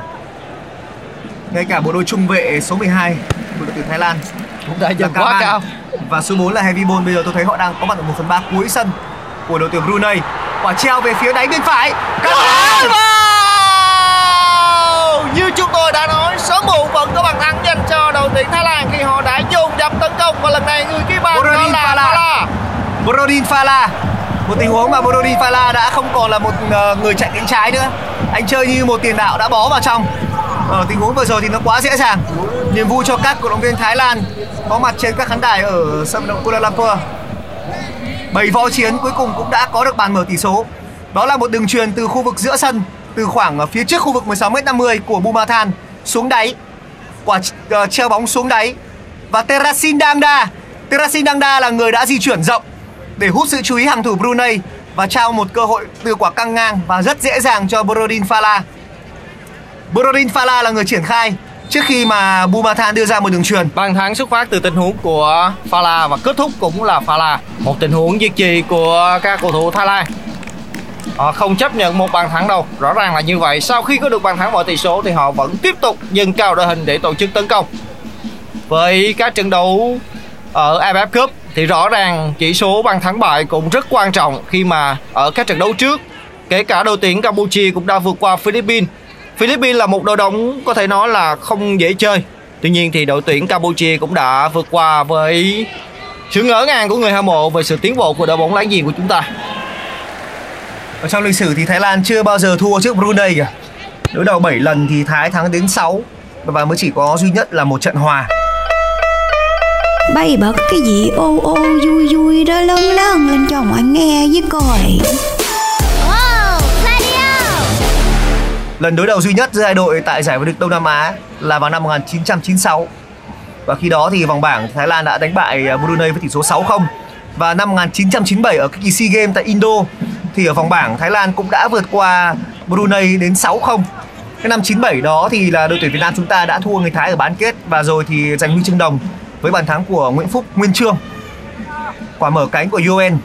Ngay cả bộ đôi trung vệ số 12 của đội tuyển Thái Lan. Cũng đã dần quá cao. Và số 4 là Heavy Ball. Bây giờ tôi thấy họ đang có mặt ở 1 phần 3 cuối sân Của đội tuyển Brunei. Quả treo về phía đáy bên phải. Kaban! Wow! Như chúng tôi đã nói, sớm muộn vẫn có bàn thắng dành cho đội tuyển Thái Lan khi họ đã dồn dập tấn công. Và lần này người ghi bàn đó là Fala. Fala. Borodin Fala một tình huống mà Borodin Fala đã không còn là một ờ, người chạy cánh trái nữa. Anh chơi như một tiền đạo đã bó vào trong. Ở tình huống vừa rồi thì nó quá dễ dàng. Niềm vui cho các cổ động viên Thái Lan có mặt trên các khán đài ở sân vận động Kuala Lumpur. Bảy võ chiến cuối cùng cũng đã có được bàn mở tỷ số. Đó là một đường truyền từ khu vực giữa sân, từ khoảng ờ, phía trước khu vực 16m50 của Bumathan xuống đáy. Quả treo bóng xuống đáy. Và Terasin Dangda. Terasin Dangda là người đã di chuyển rộng để hút sự chú ý hàng thủ Brunei và trao một cơ hội từ quả căng ngang và rất dễ dàng cho Borodin Fala. Borodin Fala là người triển khai trước khi mà Bumathan đưa ra một đường truyền. Bàn thắng xuất phát từ tình huống của Fala và kết thúc cũng là Fala. Một tình huống diệt trì của các cầu thủ Thái Lan. Họ không chấp nhận một bàn thắng đâu. Rõ ràng là như vậy. Sau khi có được bàn thắng mở tỷ số thì họ vẫn tiếp tục dâng cao đội hình để tổ chức tấn công. Với các trận đấu ở AFF Cup thì rõ ràng chỉ số bàn thắng bại cũng rất quan trọng khi mà ở các trận đấu trước, kể cả đội tuyển Campuchia cũng đã vượt qua Philippines. Philippines là một đội bóng có thể nói là không dễ chơi. Tuy nhiên thì đội tuyển Campuchia cũng đã vượt qua với sự ngỡ ngàng của người hâm mộ về sự tiến bộ của đội bóng láng giềng của chúng ta. Ở trong lịch sử thì Thái Lan chưa bao giờ thua trước Brunei cả. Đối đầu 7 lần thì Thái thắng đến 6 và mới chỉ có duy nhất là một trận hòa. Bay bật cái gì ô ô vui vui đó lớn lớn lên cho mọi nghe với coi Wow! Lần đối đầu duy nhất giữa hai đội tại giải vô địch Đông Nam Á là vào năm 1996. Và khi đó thì vòng bảng Thái Lan đã đánh bại à, Brunei với tỷ số 6-0. Và năm 1997 ở cái kỳ SEA Games tại Indo thì ở vòng bảng Thái Lan cũng đã vượt qua Brunei đến 6-0. Cái năm 97 đó thì là đội tuyển Việt Nam chúng ta đã thua người Thái ở bán kết và rồi thì giành huy chương đồng với bàn thắng của Nguyễn Phúc Nguyên Trương. Quả mở cánh của UN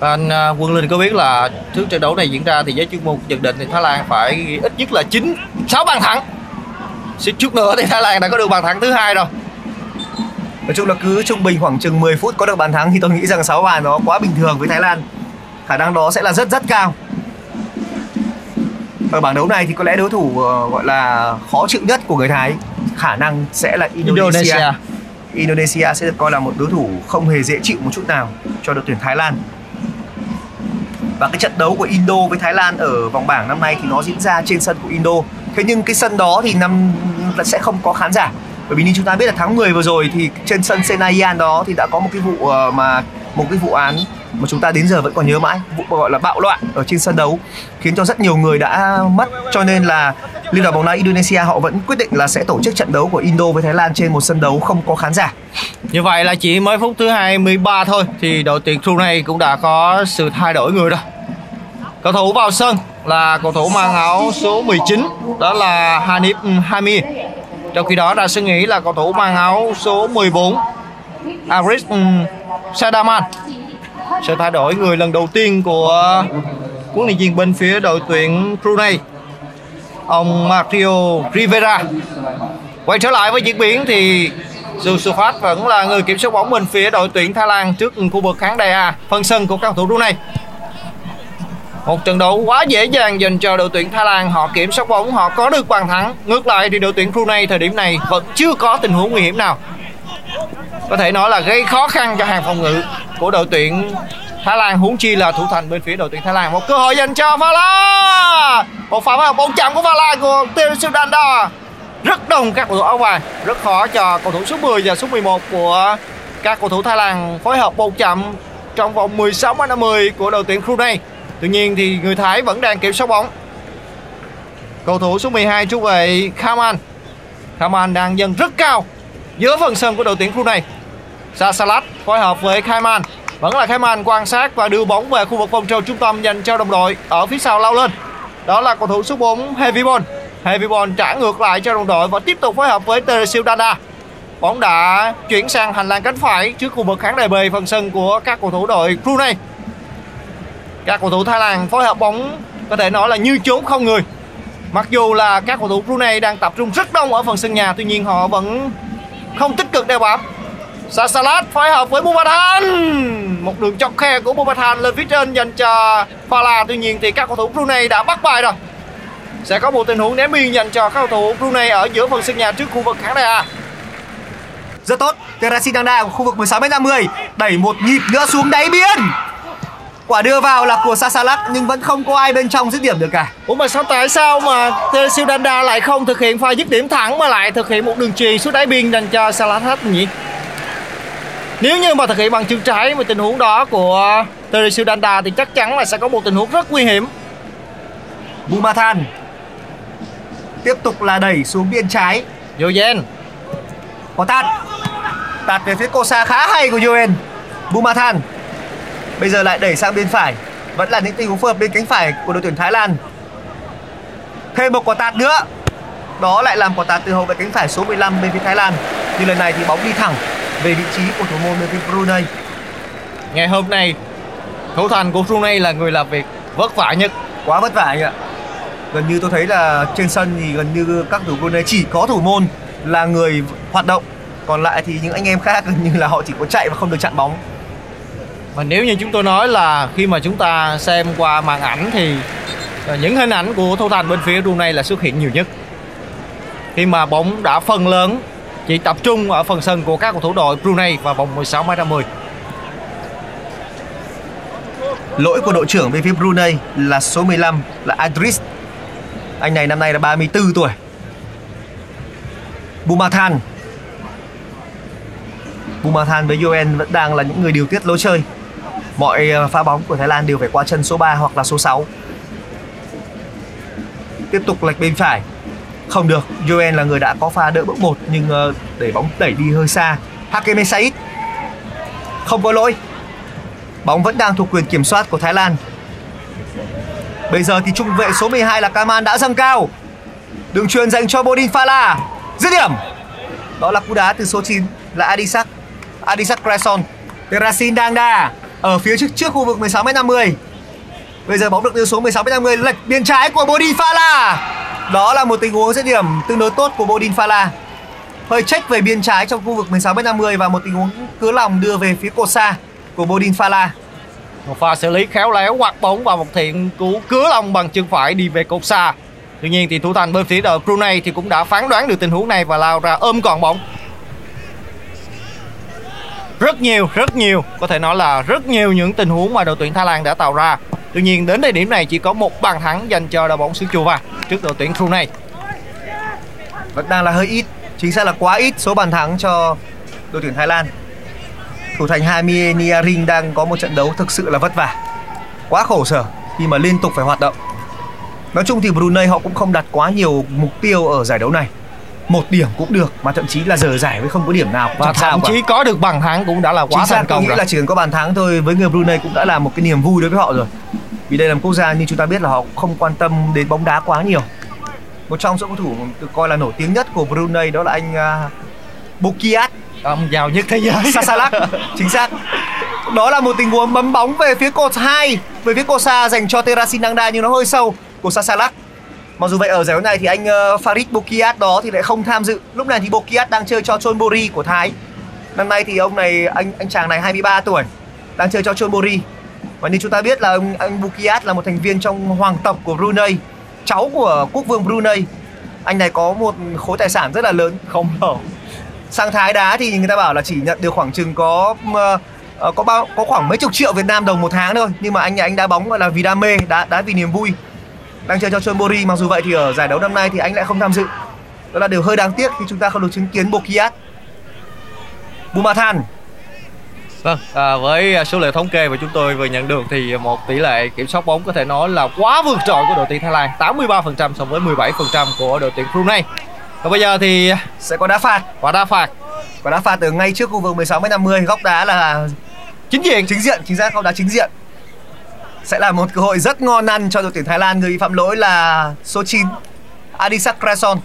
Anh à, Quân Linh có biết là trước trận đấu này diễn ra thì giới chuyên môn nhận định thì Thái Lan phải ít nhất là 9 6 bàn thắng. Suýt chút nữa thì Thái Lan đã có được bàn thắng thứ hai rồi. Nói chung là cứ trung bình khoảng chừng 10 phút có được bàn thắng thì tôi nghĩ rằng 6 bàn nó quá bình thường với Thái Lan. Khả năng đó sẽ là rất rất cao. Ở bảng đấu này thì có lẽ đối thủ ờ, gọi là khó chịu nhất của người Thái khả năng sẽ là Indonesia. Indonesia. Indonesia sẽ được coi là một đối thủ không hề dễ chịu một chút nào cho đội tuyển Thái Lan. Và cái trận đấu của Indo với Thái Lan ở vòng bảng năm nay thì nó diễn ra trên sân của Indo. Thế nhưng cái sân đó thì năm sẽ không có khán giả. Bởi vì như chúng ta biết là tháng 10 vừa rồi thì trên sân Senayan đó thì đã có một cái vụ ờ, mà một cái vụ án mà chúng ta đến giờ vẫn còn nhớ mãi vụ gọi là bạo loạn ở trên sân đấu khiến cho rất nhiều người đã mất cho nên là liên đoàn bóng đá Indonesia họ vẫn quyết định là sẽ tổ chức trận đấu của Indo với Thái Lan trên một sân đấu không có khán giả Như vậy là chỉ mới phút thứ 23 thôi, thì đội tuyển Brunei cũng đã có sự thay đổi người rồi. Cầu thủ vào sân là cầu thủ mang áo số 19 đó là Hanif Hami. Trong khi đó ra sân nghỉ là cầu thủ mang áo số 14 Aris Sadaman sẽ thay đổi người lần đầu tiên của huấn luyện viên bên phía đội tuyển Brunei ông Mario Rivera. Quay trở lại với diễn biến thì Yusufat vẫn là người kiểm soát bóng bên phía đội tuyển Thái Lan trước khu vực khán đài A, phân sân của các cầu thủ Brunei. Một trận đấu quá dễ dàng dành cho đội tuyển Thái Lan. Họ kiểm soát bóng, họ có được bàn thắng. Ngược lại thì đội tuyển Brunei thời điểm này vẫn chưa có tình huống nguy hiểm nào. Có thể nói là gây khó khăn cho hàng phòng ngự của đội tuyển Thái Lan huống chi là thủ thành bên phía đội tuyển Thái Lan. Một cơ hội dành cho Vala một pha vào bóng chạm của Vala của Teresu Danda rất đông các cầu thủ áo vàng. Rất khó cho cầu thủ số 10 và số 11 của các cầu thủ Thái Lan phối hợp bóng chạm trong vòng 16 m 50 của đội tuyển Brunei tuy nhiên thì người Thái vẫn đang kiểm soát bóng. Cầu thủ số 12 chú vệ Khaman. Khaman đang dần rất cao giữa phần sân của đội tuyển Brunei Sasalat phối hợp với Khaiman vẫn là Khaiman quan sát và đưa bóng về khu vực vòng tròn trung tâm dành cho đồng đội ở phía sau lao lên. Đó là cầu thủ số 4 Heavybon Heavybon trả ngược lại cho đồng đội và tiếp tục phối hợp với Teresil Dana. Bóng đã chuyển sang hành lang cánh phải trước khu vực khán đài B, phần sân của các cầu thủ đội Brunei. Các cầu thủ Thái Lan phối hợp bóng có thể nói là như trốn không người. Mặc dù là các cầu thủ Brunei đang tập trung rất đông ở phần sân nhà, tuy nhiên họ vẫn không tích cực đeo bám. Sasalat phối hợp với Bumathan một đường chọc khe của Bumathan lên phía trên dành cho Phala tuy nhiên thì các cầu thủ Brunei đã bắt bài rồi sẽ có một tình huống ném biên dành cho các cầu thủ Brunei ở giữa phần sân nhà trước khu vực khán đài A Rất tốt. Terasi Danda của khu vực 16m50 đẩy một nhịp nữa xuống đáy biên. Quả đưa vào là của Sasalat nhưng vẫn không có ai bên trong dứt điểm được cả. Ủa mà sao tại sao mà Teresil Danda lại không thực hiện pha dứt điểm thẳng mà lại thực hiện một đường chuyền xuống đáy biên dành cho Salat nhỉ? Nếu như mà thực hiện bằng chân trái với tình huống đó của Teresil Danda thì chắc chắn là sẽ có một tình huống rất nguy hiểm. Bumathan tiếp tục là đẩy xuống biên trái. Yoyen Có tạt. Tạt về phía Kosa khá hay của Yoen. Bumathan bây giờ lại đẩy sang bên phải. Vẫn là những tình huống phù hợp bên cánh phải của đội tuyển Thái Lan. Thêm một quả tạt nữa. Đó lại làm quả tạt từ hậu vệ cánh phải số 15 bên phía Thái Lan. Nhưng lần này thì bóng đi thẳng về vị trí của thủ môn bên phía Brunei. ngày hôm nay thủ thành của Brunei là người làm việc vất vả nhất. quá vất vả anh ạ gần như tôi thấy là trên sân thì gần như các thủ này chỉ có thủ môn là người hoạt động còn lại thì những anh em khác gần như là họ chỉ có chạy và không được chặn bóng Và nếu như chúng tôi nói là khi mà chúng ta xem qua màn ảnh thì những hình ảnh của thủ thành bên phía Brunei là xuất hiện nhiều nhất. Khi mà bóng đã phần lớn chỉ tập trung ở phần sân của các cầu thủ đội Brunei vào vòng 16 m 50. lỗi của đội trưởng về phía Brunei là số 15 là Adris anh này năm nay là 34 tuổi. Bumathan. Bumathan với Yoen vẫn đang là những người điều tiết lối chơi. Mọi ờ, pha bóng của Thái Lan đều phải qua chân số 3 hoặc là số 6 tiếp tục lệch bên phải không được, Joel là người đã có pha đỡ bước một, nhưng ờ, để bóng đẩy đi hơi xa. Hakeme Said không có lỗi. Bóng vẫn đang thuộc quyền kiểm soát của Thái Lan. Bây giờ thì trung vệ số 12 là Kaman đã dâng cao. Đường truyền dành cho Bodin Fala. Dứt điểm. Đó là cú đá từ số 9 là Adisak. Adisak Cresson Terasin Dangda ở phía trước trước khu vực 16m50 Bây giờ bóng được đưa số 16m50 lệch biên trái của Bodin Fala. Đó là một tình huống dứt điểm tương đối tốt của Bodin Fala Hơi check về biên trái trong khu vực 16m50 và một tình huống cứ lòng đưa về phía cột xa của Bodin Fala Một pha xử lý khéo léo quạt bóng và một thiện cú cứa lòng bằng chân phải đi về cột xa. Tuy nhiên thì thủ thành bên phía đội Brunei thì cũng đã phán đoán được tình huống này và lao ra ôm còn bóng. Rất nhiều, rất nhiều, có thể nói là rất nhiều những tình huống mà đội tuyển Thái Lan đã tạo ra. Tuy nhiên đến thời điểm này chỉ có một bàn thắng dành cho đội bóng xứ Chùa Vàng trước đội tuyển Brunei. Vẫn đang là hơi ít Chính xác là quá ít số bàn thắng cho đội tuyển Thái Lan. Thủ thành Hamie Niaring đang có một trận đấu thực sự là vất vả Quá khổ sở khi mà liên tục phải hoạt động. Nói chung thì Brunei họ cũng không đặt quá nhiều mục tiêu ở giải đấu này. Một điểm cũng được mà thậm chí là giờ giải với không có điểm nào Và thậm chí có được bàn thắng cũng đã là quá Chính xác thành tôi công nghĩ rồi. là chỉ cần có bàn thắng thôi với người Brunei cũng đã là một cái niềm vui đối với họ rồi vì đây là một quốc gia như chúng ta biết là họ không quan tâm đến bóng đá quá nhiều một trong số cầu thủ được coi là nổi tiếng nhất của Brunei đó là anh uh, Bokiat ông giàu nhất thế giới Sasalak chính xác đó là một tình huống bấm bóng về phía cột 2 về phía cột xa dành cho Terasin Nangda nhưng nó hơi sâu của Sasalak Mặc dù vậy ở giải đấu này thì anh uh, Farid Bokiat đó thì lại không tham dự. Lúc này thì Bokiat đang chơi cho Chonburi của Thái. Năm nay thì ông này anh anh chàng này 23 tuổi đang chơi cho Chonburi. Và như chúng ta biết là ông, anh Bukiat là một thành viên trong hoàng tộc của Brunei, cháu của quốc vương Brunei. Anh này có một khối tài sản rất là lớn, không đâu sang Thái đá thì người ta bảo là chỉ nhận được khoảng chừng có uh, có bao có khoảng mấy chục triệu Việt Nam đồng một tháng thôi. Nhưng mà anh nhà anh đá bóng gọi là vì đam mê đá đá vì niềm vui đang chơi cho Chonburi mặc dù vậy thì ở giải đấu năm nay thì anh lại không tham dự. Đó là điều hơi đáng tiếc khi chúng ta không được chứng kiến Bokiat Bumathan. Vâng, à, với số liệu thống kê mà chúng tôi vừa nhận được thì một tỷ lệ kiểm soát bóng có thể nói là quá vượt trội của đội tuyển Thái Lan. 83% so với 17% của đội tuyển Brunei. Và bây giờ thì sẽ có đá phạt. Quả đá phạt. Quả đá phạt ở ngay trước khu vực 16 m 50 góc đá là chính diện. chính diện chính xác góc đá chính diện. Sẽ là một cơ hội rất ngon ăn cho đội tuyển Thái Lan. Người phạm lỗi là số 9 Adisak Krason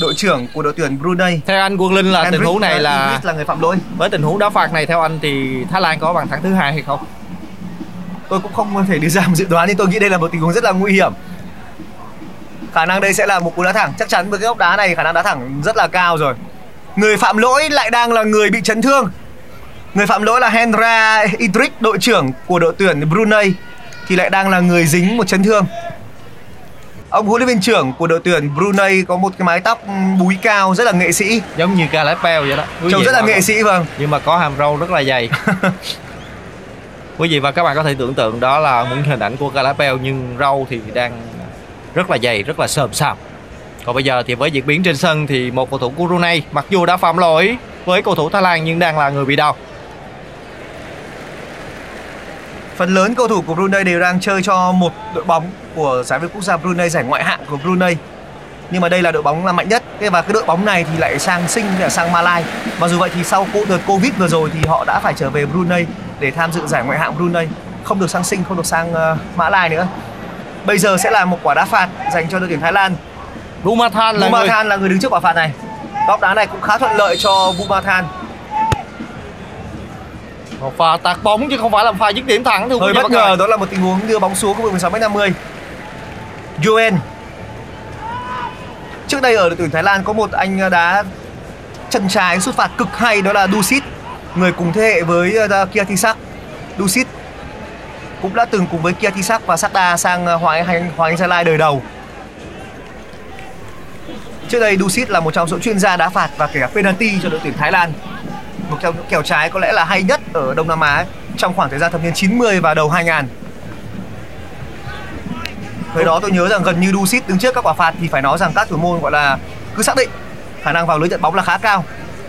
đội trưởng của đội tuyển Brunei. Theo anh Quân Linh là Henrik, tình huống này là là người phạm lỗi. Với tình huống đá phạt này theo anh thì Thái Lan có bàn thắng thứ hai hay không? Tôi cũng không thể đưa ra một dự đoán nhưng tôi nghĩ đây là một tình huống rất là nguy hiểm. Khả năng đây sẽ là một cú đá thẳng. Chắc chắn với cái góc đá này khả năng đá thẳng rất là cao rồi. Người phạm lỗi lại đang là người bị chấn thương. Người phạm lỗi là Hendra Idris đội trưởng của đội tuyển Brunei thì lại đang là người dính một chấn thương ông huấn luyện viên trưởng của đội tuyển Brunei có một cái mái tóc búi cao rất là nghệ sĩ. Giống như Calipel vậy đó. Quý trông rất là nghệ các- sĩ vâng. Nhưng mà có hàm râu rất là dày. Quý vị và các bạn có thể tưởng tượng đó là những hình ảnh của Calipel nhưng râu thì đang rất là dày rất là sờm sàm. Còn bây giờ thì với diễn biến trên sân thì một cầu thủ của Brunei mặc dù đã phạm lỗi với cầu thủ Thái Lan nhưng đang là người bị đau Phần lớn cầu thủ của Brunei đều đang chơi cho một đội bóng của giải vô quốc gia Brunei giải ngoại hạng của Brunei. Nhưng mà đây là đội bóng là mạnh nhất và cái đội bóng này thì lại sang sinh là sang Malai. Mặc dù vậy thì sau đợt Covid vừa rồi thì họ đã phải trở về Brunei để tham dự giải ngoại hạng Brunei, không được sang sinh, không được sang uh, Mã Lai nữa. Bây giờ sẽ là một quả đá phạt dành cho đội tuyển Thái Lan. Bumathan là người là người đứng trước quả phạt này. Góc đá này cũng khá thuận lợi cho Bumathan. Một pha tạt bóng chứ không phải là pha dứt điểm thẳng thưa Hơi bất ngờ đó là một tình huống đưa bóng xuống khu vực 16 m 50. Joen. Trước đây ở đội tuyển Thái Lan có một anh đá chân trái sút phạt cực hay đó là Dusit, người cùng thế hệ với uh, Kia Thisak. Dusit cũng đã từng cùng với Kia Thisak và Sakda sang uh, Hoàng Anh Hoàng Anh Gia Lai đời đầu. Trước đây Dusit là một trong số chuyên gia đá phạt và kể cả penalty cho đội tuyển Thái Lan. Một những kèo trái có lẽ là hay nhất ở Đông Nam Á trong khoảng thời gian thập niên 90 và đầu 2000. Thời đó tôi nhớ rằng gần như Dusit đứng trước các quả phạt thì phải nói rằng các thủ môn gọi là cứ xác định khả năng vào lưới nhận bóng là khá cao.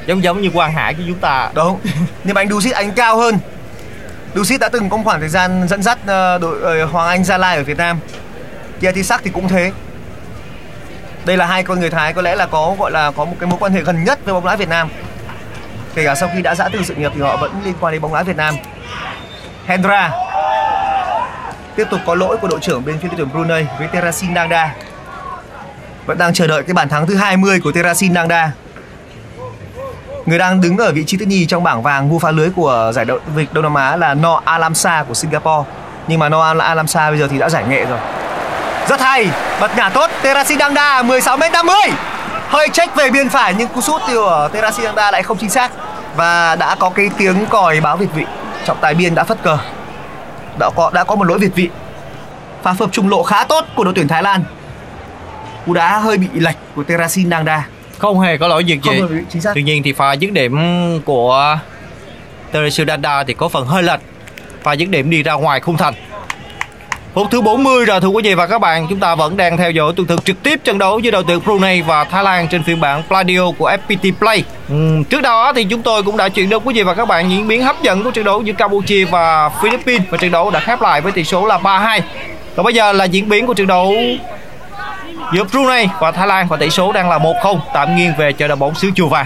giống giống như Quang Hải của chúng ta Đúng. Nhưng mà anh Dusit anh cao hơn. Dusit đã từng có khoảng thời gian dẫn dắt ờ, đội ờ, Hoàng Anh Gia Lai ở Việt Nam. Kia Thi Sắc thì cũng thế. Đây là hai con người Thái có lẽ là có gọi là có một cái mối quan hệ gần nhất với bóng đá Việt Nam. Kể cả sau khi đã giã từ sự nghiệp thì họ vẫn liên quan đến bóng đá Việt Nam. Hendra tiếp tục có lỗi của đội trưởng bên phía đội tuyển Brunei với Terasin Dangda. Vẫn đang chờ đợi cái bàn thắng thứ 20 của Terasin Dangda. Người đang đứng ở vị trí thứ nhì trong bảng vàng vua phá lưới của giải đấu Vịt Đông Nam Á là No Alamsa của Singapore. Nhưng mà No Alamsa bây giờ thì đã giải nghệ rồi. Rất hay, bật nhả tốt Terasin Dangda 16 m 50. Hơi check về biên phải nhưng cú sút của Terasi Dangda lại không chính xác và đã có cái tiếng còi báo việt vị. Trọng tài biên đã phất cờ. Đã có đã có một lỗi việt vị. Pha phập trung lộ khá tốt của đội tuyển Thái Lan. Cú đá hơi bị lệch của Terasi Dangda. không hề có lỗi việc Không gì chính xác. tuy nhiên thì pha dứt điểm của Teresu Danda thì có phần hơi lệch pha dứt điểm đi ra ngoài khung thành Phút thứ 40 rồi thưa quý vị và các bạn Chúng ta vẫn đang theo dõi tường thực trực tiếp trận đấu giữa đội tuyển Brunei và Thái Lan trên phiên bản Pladio của FPT Play Ừ, Trước đó thì chúng tôi cũng đã chuyển đến quý vị và các bạn diễn biến hấp dẫn của trận đấu giữa Campuchia và Philippines Và trận đấu đã khép lại với tỷ số là 3-2 Còn bây giờ là diễn biến của trận đấu giữa Brunei và Thái Lan và tỷ số đang là 1-0 tạm nghiêng về cho đội bóng xứ Chùa Vàng.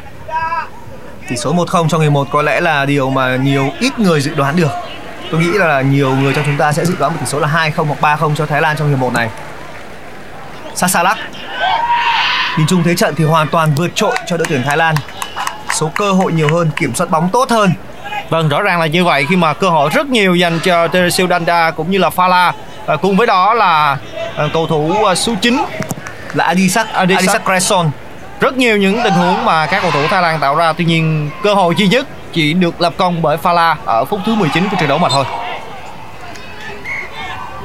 Tỷ số 1-0 trong ngày 1 có lẽ là điều mà nhiều ít người dự đoán được. Tôi nghĩ là nhiều người trong chúng ta sẽ dự đoán một tỷ số là 2-0 hoặc 3-0 cho Thái Lan trong hiệp 1 này. Sasalak Nhìn chung thế trận thì hoàn toàn vượt trội cho đội tuyển Thái Lan. số cơ hội nhiều hơn, kiểm soát bóng tốt hơn. Vâng, rõ ràng là như vậy khi mà cơ hội rất nhiều dành cho Teresio Danda cũng như là Fala. À, cùng với đó là à, cầu thủ à, số 9 Là Adisak, Adisak. Adisak Cresson. rất nhiều những tình huống mà các cầu thủ Thái Lan tạo ra tuy nhiên cơ hội duy nhất chỉ được lập công bởi Fala ở phút thứ 19 của trận đấu mà thôi.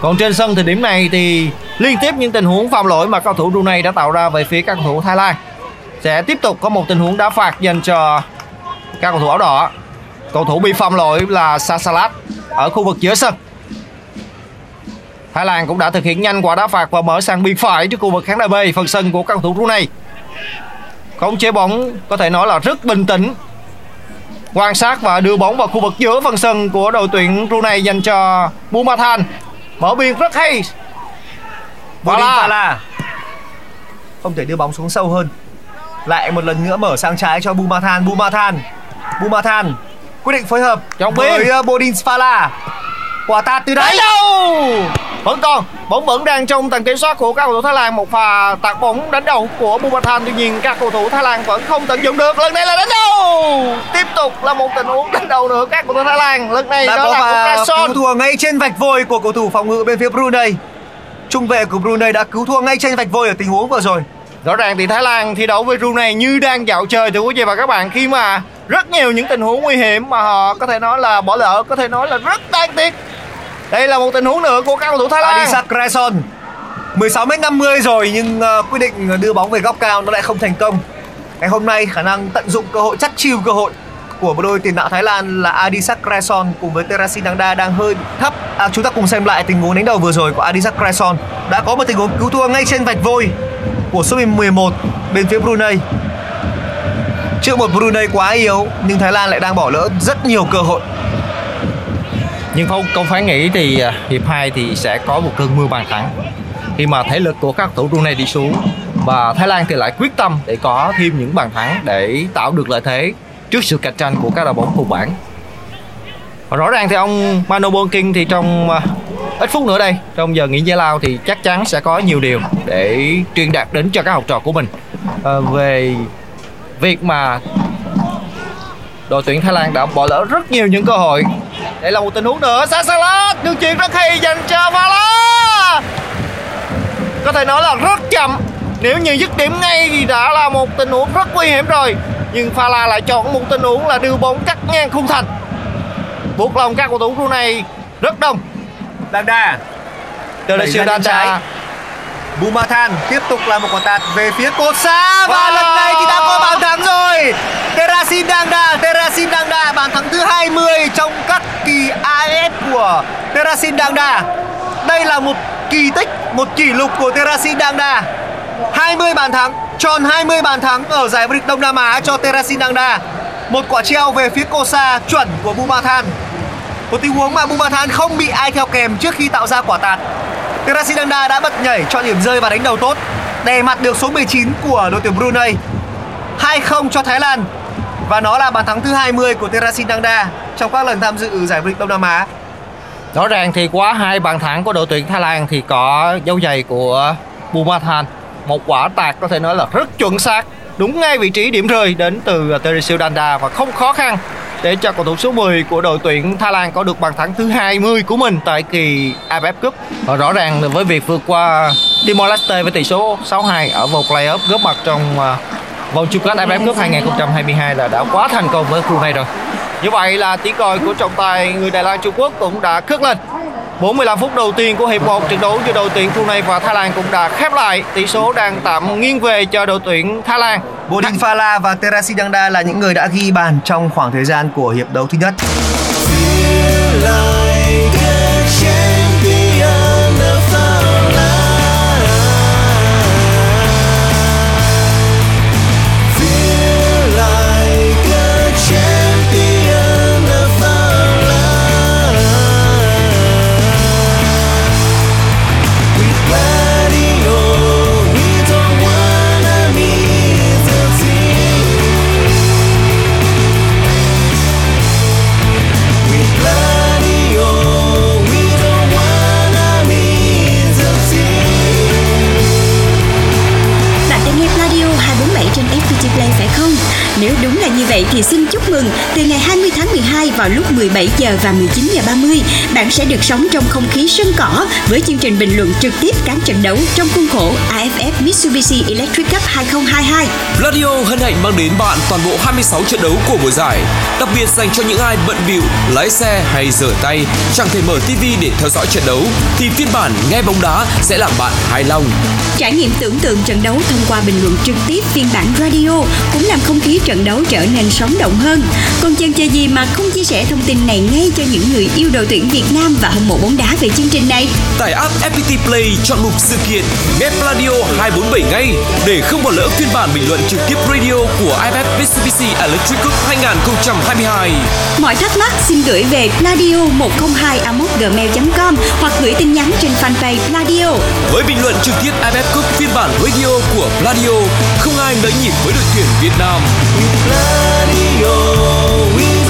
Còn trên sân thời điểm này thì liên tiếp những tình huống phạm lỗi mà cầu thủ Brunei đã tạo ra về phía các cầu thủ Thái Lan. Sẽ tiếp tục có một tình huống đá phạt dành cho các cầu thủ áo đỏ. Cầu thủ bị phạm lỗi là Sasalat ở khu vực giữa sân. Thái Lan cũng đã thực hiện nhanh quả đá phạt và mở sang biên phải trước khu vực khán đài B, phần sân của các cầu thủ Brunei. Khống chế bóng có thể nói là rất bình tĩnh quan sát và đưa bóng vào khu vực giữa phần sân của đội tuyển Brunei dành cho Bumathan mở biên rất hay Bodin Fala. Fala. Không thể đưa bóng xuống sâu hơn. Lại một lần nữa mở sang trái cho Bumathan, Bumathan. Bumathan quyết định phối hợp Trong với uh, Bodin Fala. Quả tạt từ đấy. đầu vẫn còn bóng vẫn đang trong tầm kiểm soát của các cầu thủ Thái Lan. Một pha tạt bóng đánh đầu của Bumathan. Tuy nhiên các cầu thủ Thái Lan vẫn không tận dụng được. Lần này là đánh đầu! Tiếp tục là một tình huống đánh đầu nữa các cầu thủ Thái Lan. Lần này Đã đó là của cứu thua ngay trên vạch vôi của cầu thủ phòng ngự bên phía Brunei. Trung vệ của Brunei đã cứu thua ngay trên vạch vôi ở tình huống vừa rồi. Rõ ràng thì Thái Lan thi đấu với Brunei như đang dạo chơi thưa quý vị và các bạn. Khi mà rất nhiều những tình huống nguy hiểm mà họ có thể nói là bỏ lỡ, có thể nói là rất đáng tiếc. Đây là một tình huống nữa của các cầu thủ Thái Lan. Adisak Cresson 16m50 rồi nhưng ờ, uh, quyết định đưa bóng về góc cao nó lại không thành công. Ngày hôm nay khả năng tận dụng cơ hội chắc chiu cơ hội của một đôi tiền đạo Thái Lan là Adisak Cresson cùng với Terasin Dangda đang hơi thấp. À, chúng ta cùng xem lại tình huống đánh đầu vừa rồi của Adisak Cresson. Đã có một tình huống cứu thua ngay trên vạch vôi của số 11 bên phía Brunei. Trước một Brunei quá yếu nhưng Thái Lan lại đang bỏ lỡ rất nhiều cơ hội. Nhưng không không phải nghĩ thì à, hiệp 2 thì sẽ có một cơn mưa bàn thắng. Khi mà thể lực của các cầu thủ này đi xuống và Thái Lan thì lại quyết tâm để có thêm những bàn thắng để tạo được lợi thế trước sự cạnh tranh của các đội bóng cùng bảng. Và rõ ràng thì ông Mano Bonking thì trong à, ít phút nữa đây, trong giờ nghỉ giải lao thì chắc chắn sẽ có nhiều điều để truyền đạt đến cho các học trò của mình à, về việc mà đội tuyển Thái Lan đã bỏ lỡ rất nhiều những cơ hội. Đây là một tình huống nữa, Sasalat đường chuyền rất hay dành cho Vala. Có thể nói là rất chậm. Nếu như dứt điểm ngay thì đã là một tình huống rất nguy hiểm rồi. Nhưng Fala lại chọn một tình huống là đưa bóng cắt ngang khung thành. Buộc lòng các cầu thủ Brunei rất đông. Teresio Đẩy ra Danda trái. Bumathan tiếp tục là một quả tạt về phía cột xa và Wow. lần này thì đã có bàn thắng rồi. Terasin Dangda, Terasin Dangda bàn thắng thứ 20 trong các kỳ AFF của Terasin Dangda. Đây là một kỳ tích, một kỷ lục của Terasin Dangda. 20 bàn thắng, tròn 20 bàn thắng ở giải vô địch Đông Nam Á cho Terasin Dangda. Một quả treo về phía Kosa chuẩn của Bumathan. Một tình huống mà Bumathan không bị ai theo kèm trước khi tạo ra quả tạt. Terasinanda đã bật nhảy cho điểm rơi và đánh đầu tốt. Đè mặt được số 19 của đội tuyển Brunei. 2-0 cho Thái Lan. Và nó là bàn thắng thứ 20 của Terasinanda Trong các lần tham dự giải vô địch Đông Nam Á. Rõ ràng thì quá hai bàn thắng của đội tuyển Thái Lan thì có dấu giày của Bumathan. Một quả tạt có thể nói là rất chuẩn xác, đúng ngay vị trí điểm rơi đến từ Teresio Danda và không khó khăn để cho cầu thủ số 10 của đội tuyển Thái Lan có được bàn thắng thứ 20 của mình tại kỳ AFF Cup. Và rõ ràng là với việc vượt qua Timor Leste với tỷ số 6-2 ở vòng playoff góp mặt trong à, vòng chung kết AFF Cup 2022 là đã quá thành công với Brunei rồi. Như vậy là tiếng còi của trọng tài người Đài Loan Trung Quốc cũng đã khước lên. 45 phút đầu tiên của hiệp 1 trận đấu giữa đội tuyển Brunei và Thái Lan cũng đã khép lại. Tỷ số đang tạm nghiêng về cho đội tuyển Thái Lan. Bodin Phala và Terasinanda là những người đã ghi bàn trong khoảng thời gian của hiệp đấu thứ nhất thì xin chúc mừng. Từ ngày 20 giờ và 19 giờ 30, bạn sẽ được sống trong không khí sân cỏ với chương trình bình luận trực tiếp các trận đấu trong khuôn khổ AFF Mitsubishi Electric Cup 2022. Radio hân hạnh mang đến bạn toàn bộ 26 trận đấu của mùa giải, đặc biệt dành cho những ai bận bịu lái xe hay rửa tay, chẳng thể mở TV để theo dõi trận đấu thì phiên bản nghe bóng đá sẽ làm bạn hài lòng. Trải nghiệm tưởng tượng trận đấu thông qua bình luận trực tiếp phiên bản radio cũng làm không khí trận đấu trở nên sống động hơn. Còn chần chờ gì mà không chia sẻ thông tin này ngay cho những người yêu đội tuyển Việt Nam và hâm mộ bóng đá về chương trình này? Tải app FPT Play chọn mục sự kiện nghe Radio 247 ngay để không bỏ lỡ phiên bản bình luận trực tiếp radio của IFF Mitsubishi Electric Cup 2022. Mọi thắc mắc xin gửi về pladio 102 gmail com hoặc gửi tin nhắn trên fanpage Pladio. Với bình luận trực tiếp IFF Cup phiên bản radio của Radio, không ai nỡ nhịp với đội tuyển Việt Nam. Chỉ có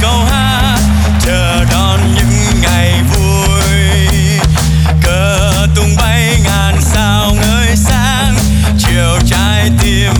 Câu hát, chờ đón những ngày vui. Cờ tung bay ngàn sao ngời sáng, chiều trái tim